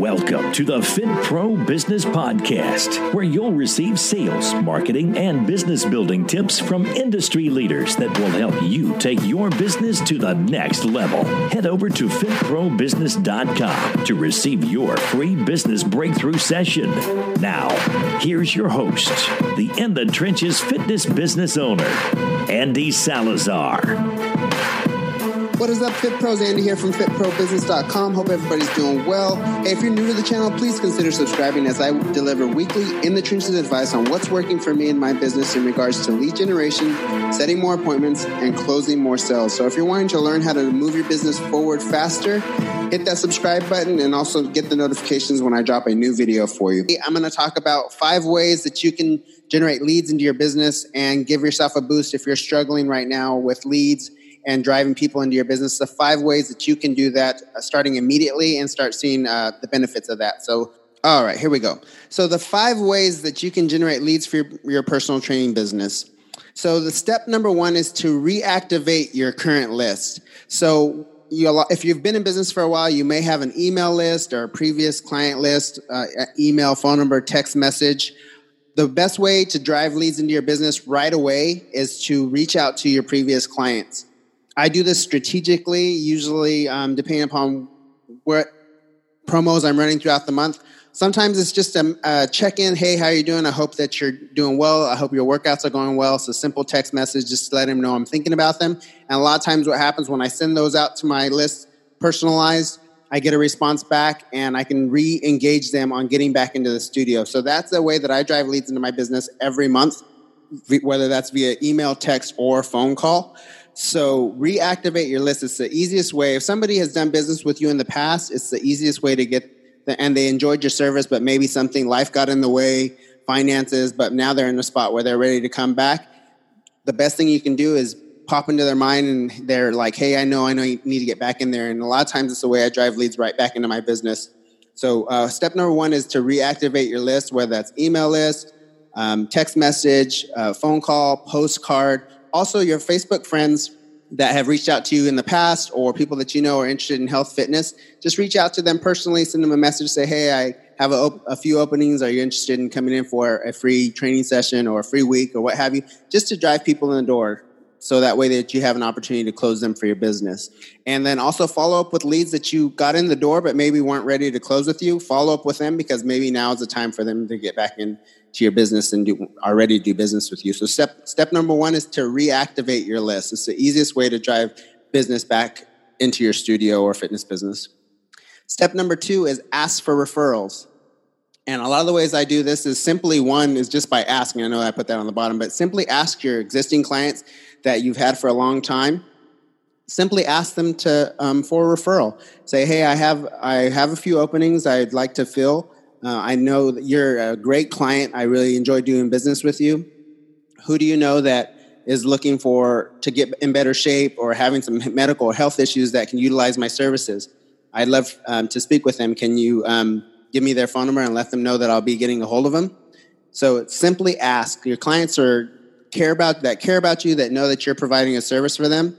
Welcome to the Fit Pro Business Podcast, where you'll receive sales, marketing, and business building tips from industry leaders that will help you take your business to the next level. Head over to fitprobusiness.com to receive your free business breakthrough session. Now, here's your host, the In the Trenches fitness business owner, Andy Salazar. What is up, Fit Pros? Andy here from FitProBusiness.com. Hope everybody's doing well. Hey, if you're new to the channel, please consider subscribing as I deliver weekly in the trenches advice on what's working for me in my business in regards to lead generation, setting more appointments, and closing more sales. So if you're wanting to learn how to move your business forward faster, hit that subscribe button and also get the notifications when I drop a new video for you. I'm going to talk about five ways that you can generate leads into your business and give yourself a boost if you're struggling right now with leads and driving people into your business. The five ways that you can do that uh, starting immediately and start seeing uh, the benefits of that. So, all right, here we go. So, the five ways that you can generate leads for your, your personal training business. So, the step number one is to reactivate your current list. So, you, if you've been in business for a while, you may have an email list or a previous client list, uh, email, phone number, text message the best way to drive leads into your business right away is to reach out to your previous clients. I do this strategically, usually um, depending upon what promos I'm running throughout the month. Sometimes it's just a, a check in. Hey, how are you doing? I hope that you're doing well. I hope your workouts are going well. It's a simple text message just to let them know I'm thinking about them. And a lot of times, what happens when I send those out to my list personalized, I get a response back and I can re engage them on getting back into the studio. So that's the way that I drive leads into my business every month, whether that's via email, text, or phone call. So reactivate your list. It's the easiest way. If somebody has done business with you in the past, it's the easiest way to get the, and they enjoyed your service, but maybe something life got in the way, finances, but now they're in a spot where they're ready to come back. The best thing you can do is pop into their mind and they're like, hey, I know, I know you need to get back in there. And a lot of times it's the way I drive leads right back into my business. So uh, step number one is to reactivate your list, whether that's email list, um, text message, uh, phone call, postcard, also your Facebook friends that have reached out to you in the past or people that you know are interested in health fitness, just reach out to them personally, send them a message, say, hey, I have a, a, few openings. Are you interested in coming in for a free training session or a free week or what have you? Just to drive people in the door. So that way that you have an opportunity to close them for your business. And then also follow up with leads that you got in the door, but maybe weren't ready to close with you. Follow up with them because maybe now is the time for them to get back into your business and do, are ready to do business with you. So step step number one is to reactivate your list. It's the easiest way to drive business back into your studio or fitness business. Step number two is ask for referrals. And a lot of the ways I do this is simply one is just by asking. I know I put that on the bottom, but simply ask your existing clients that you've had for a long time. Simply ask them to um, for a referral. Say, hey, I have I have a few openings I'd like to fill. Uh, I know that you're a great client. I really enjoy doing business with you. Who do you know that is looking for to get in better shape or having some medical health issues that can utilize my services? I'd love um, to speak with them. Can you um, give me their phone number and let them know that I'll be getting a hold of them? So simply ask. Your clients are care about that care about you that know that you're providing a service for them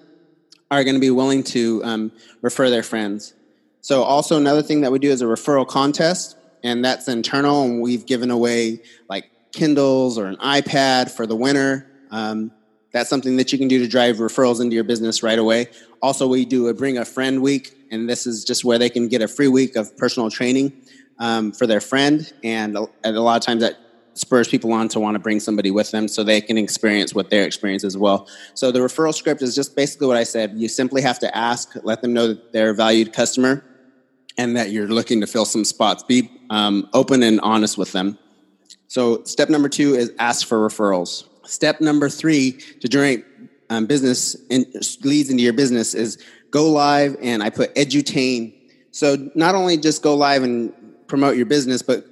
are going to be willing to um, refer their friends. So also another thing that we do is a referral contest and that's internal. And we've given away like Kindles or an iPad for the winner. Um, that's something that you can do to drive referrals into your business right away. Also, we do a bring a friend week, and this is just where they can get a free week of personal training um, for their friend. And a, and a lot of times that spurs people on to want to bring somebody with them so they can experience what their experience as well. So the referral script is just basically what I said. You simply have to ask, let them know that they're a valued customer and that you're looking to fill some spots. Be um, open and honest with them. So, step number two is ask for referrals. Step number three to generate um, business in, leads into your business is go live, and I put edutain. So, not only just go live and promote your business, but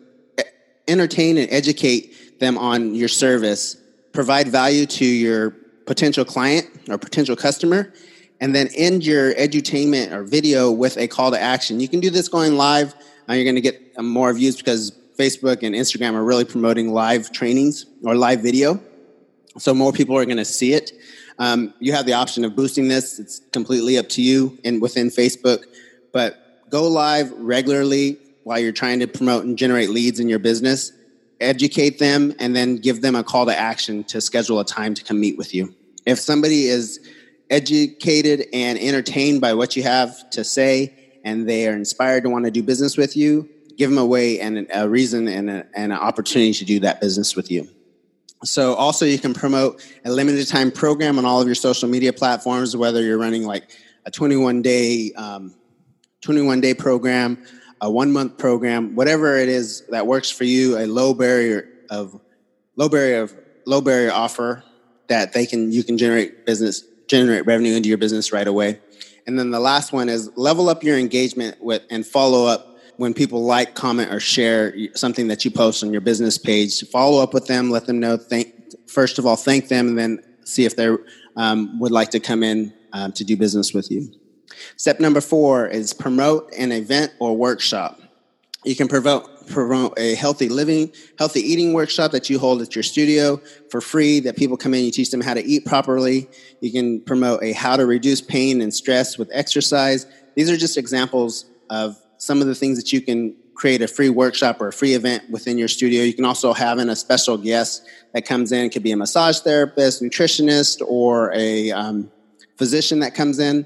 entertain and educate them on your service, provide value to your potential client or potential customer, and then end your edutainment or video with a call to action. You can do this going live. Uh, you're going to get uh, more views because Facebook and Instagram are really promoting live trainings or live video. So more people are going to see it. Um, you have the option of boosting this. It's completely up to you and within Facebook. But go live regularly while you're trying to promote and generate leads in your business, educate them, and then give them a call to action to schedule a time to come meet with you. If somebody is educated and entertained by what you have to say and they are inspired to want to do business with you, give them a way and a reason and, a, and an opportunity to do that business with you. So also you can promote a limited time program on all of your social media platforms, whether you're running like a 21 day, um, 21 day program, a one month program, whatever it is that works for you, a low barrier of low barrier of low barrier offer that they can you can generate business generate revenue into your business right away. And then the last one is level up your engagement with and follow up when people like, comment, or share something that you post on your business page. Follow up with them, let them know. Thank first of all, thank them, and then see if they um, would like to come in um, to do business with you. Step number four is promote an event or workshop. You can promote, promote a healthy living, healthy eating workshop that you hold at your studio for free, that people come in, you teach them how to eat properly. You can promote a how to reduce pain and stress with exercise. These are just examples of some of the things that you can create a free workshop or a free event within your studio. You can also have in a special guest that comes in. It could be a massage therapist, nutritionist, or a um, physician that comes in.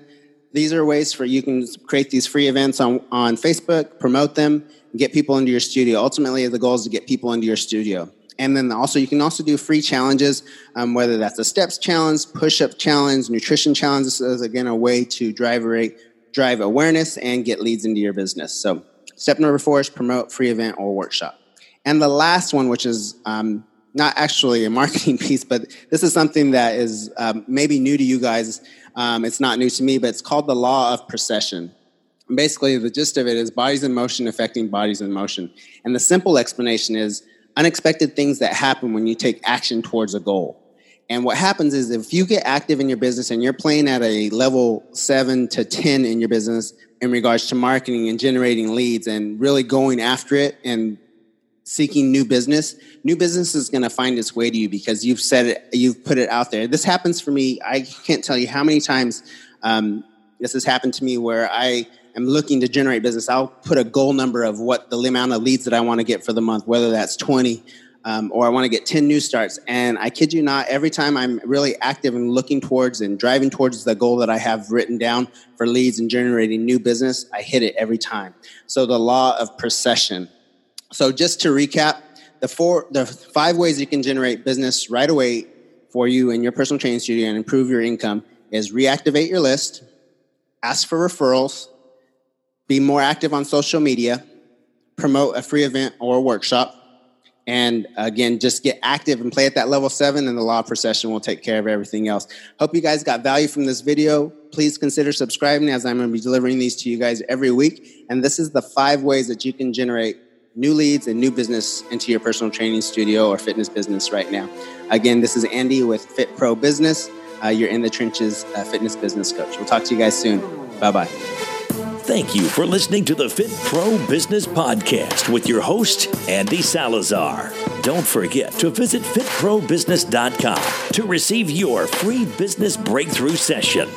These are ways for you can create these free events on, on Facebook, promote them, get people into your studio. Ultimately, the goal is to get people into your studio. And then also, you can also do free challenges, um, whether that's a steps challenge, push up challenge, nutrition challenge. This is again a way to drive rate, drive awareness and get leads into your business. So, step number four is promote free event or workshop. And the last one, which is um, not actually a marketing piece, but this is something that is um, maybe new to you guys. Um, it's not new to me, but it's called the law of precession basically the gist of it is bodies in motion affecting bodies in motion. And the simple explanation is unexpected things that happen when you take action towards a goal. And what happens is if you get active in your business and you're playing at a level 7 to 10 in your business in regards to marketing and generating leads and really going after it and seeking new business new business is going to find its way to you because you've said it you've put it out there this happens for me i can't tell you how many times um, this has happened to me where i am looking to generate business, I'll put a goal number of what the amount of leads that I want to get for the month, whether that's 20 um, or I want to get 10 new starts. And I kid you not, every time I'm really active and looking towards and driving towards the goal that I have written down for leads and generating new business, I hit it every time. So the law of precession. So just to recap, the four, the five ways you can generate business right away for you in your personal training studio and improve your income is reactivate your list, ask for referrals, be more active on social media, promote a free event or workshop, and again, just get active and play at that level seven, and the law of precession will take care of everything else. Hope you guys got value from this video. Please consider subscribing as I'm going to be delivering these to you guys every week. And this is the five ways that you can generate new leads and new business into your personal training studio or fitness business right now. Again, this is Andy with Fit Pro Business. Uh, you're in the trenches uh, fitness business coach. We'll talk to you guys soon. Bye bye. Thank you for listening to the Fit Pro Business Podcast with your host, Andy Salazar. Don't forget to visit fitprobusiness.com to receive your free business breakthrough session.